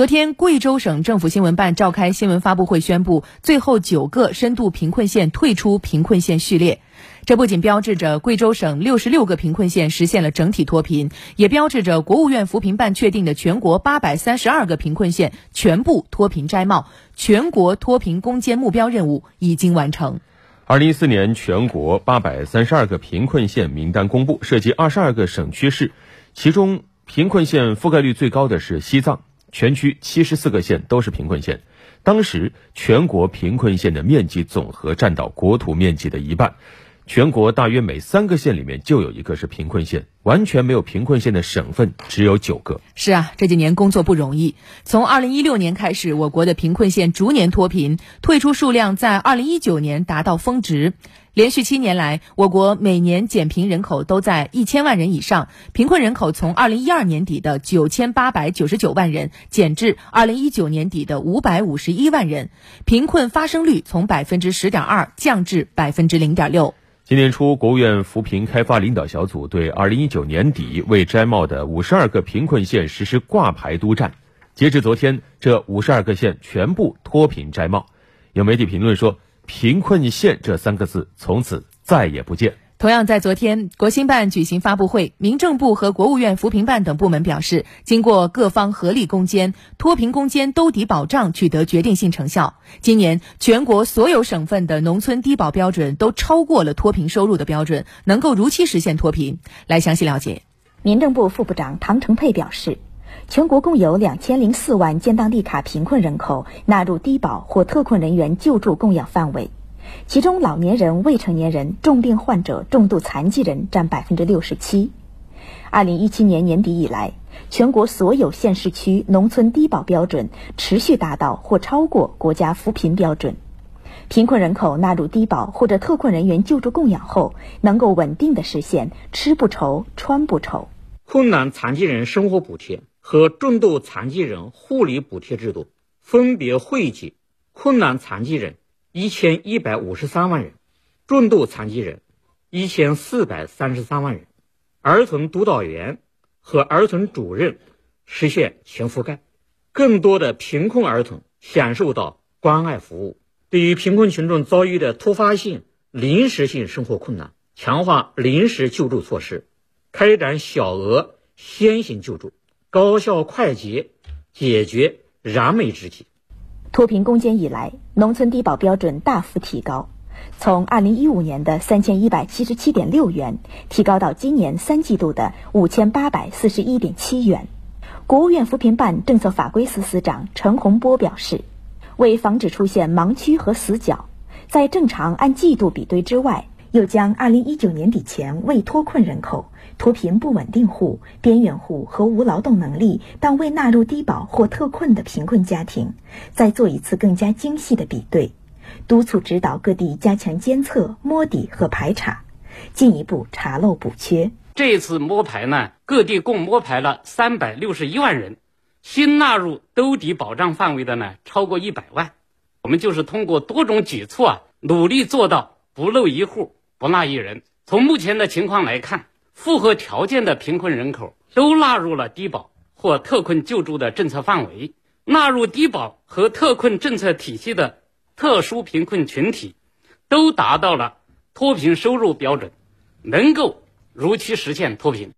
昨天，贵州省政府新闻办召开新闻发布会，宣布最后九个深度贫困县退出贫困县序列。这不仅标志着贵州省六十六个贫困县实现了整体脱贫，也标志着国务院扶贫办确定的全国八百三十二个贫困县全部脱贫摘帽，全国脱贫攻坚目标任务已经完成。二零一四年全国八百三十二个贫困县名单公布，涉及二十二个省区市，其中贫困县覆盖率最高的是西藏。全区七十四个县都是贫困县，当时全国贫困县的面积总和占到国土面积的一半，全国大约每三个县里面就有一个是贫困县，完全没有贫困县的省份只有九个。是啊，这几年工作不容易。从二零一六年开始，我国的贫困县逐年脱贫，退出数量在二零一九年达到峰值。连续七年来，我国每年减贫人口都在一千万人以上，贫困人口从二零一二年底的九千八百九十九万人减至二零一九年底的五百五十一万人，贫困发生率从百分之十点二降至百分之零点六。今年初，国务院扶贫开发领导小组对二零一九年底未摘帽的五十二个贫困县实施挂牌督战，截至昨天，这五十二个县全部脱贫摘帽。有媒体评论说。贫困县这三个字从此再也不见。同样在昨天，国新办举行发布会，民政部和国务院扶贫办等部门表示，经过各方合力攻坚，脱贫攻坚兜底保障取得决定性成效。今年全国所有省份的农村低保标准都超过了脱贫收入的标准，能够如期实现脱贫。来详细了解。民政部副部长唐成佩表示。全国共有两千零四万建档立卡贫困人口纳入低保或特困人员救助供养范围，其中老年人、未成年人、重病患者、重度残疾人占百分之六十七。二零一七年年底以来，全国所有县市区农村低保标准持续达到或超过国家扶贫标准，贫困人口纳入低保或者特困人员救助供养后，能够稳定的实现吃不愁、穿不愁。困难残疾人生活补贴。和重度残疾人护理补贴制度分别惠及困难残疾人一千一百五十三万人，重度残疾人一千四百三十三万人，儿童督导员和儿童主任实现全覆盖，更多的贫困儿童享受到关爱服务。对于贫困群众遭遇的突发性、临时性生活困难，强化临时救助措施，开展小额先行救助。高效快捷解决燃眉之急。脱贫攻坚以来，农村低保标准大幅提高，从二零一五年的三千一百七十七点六元提高到今年三季度的五千八百四十一点七元。国务院扶贫办政策法规司司长陈洪波表示，为防止出现盲区和死角，在正常按季度比对之外。又将二零一九年底前未脱困人口、脱贫不稳定户、边缘户和无劳动能力但未纳入低保或特困的贫困家庭，再做一次更加精细的比对，督促指导各地加强监测、摸底和排查，进一步查漏补缺。这次摸排呢，各地共摸排了三百六十一万人，新纳入兜底保障范围的呢超过一百万。我们就是通过多种举措啊，努力做到不漏一户。不纳一人。从目前的情况来看，符合条件的贫困人口都纳入了低保或特困救助的政策范围。纳入低保和特困政策体系的特殊贫困群体，都达到了脱贫收入标准，能够如期实现脱贫。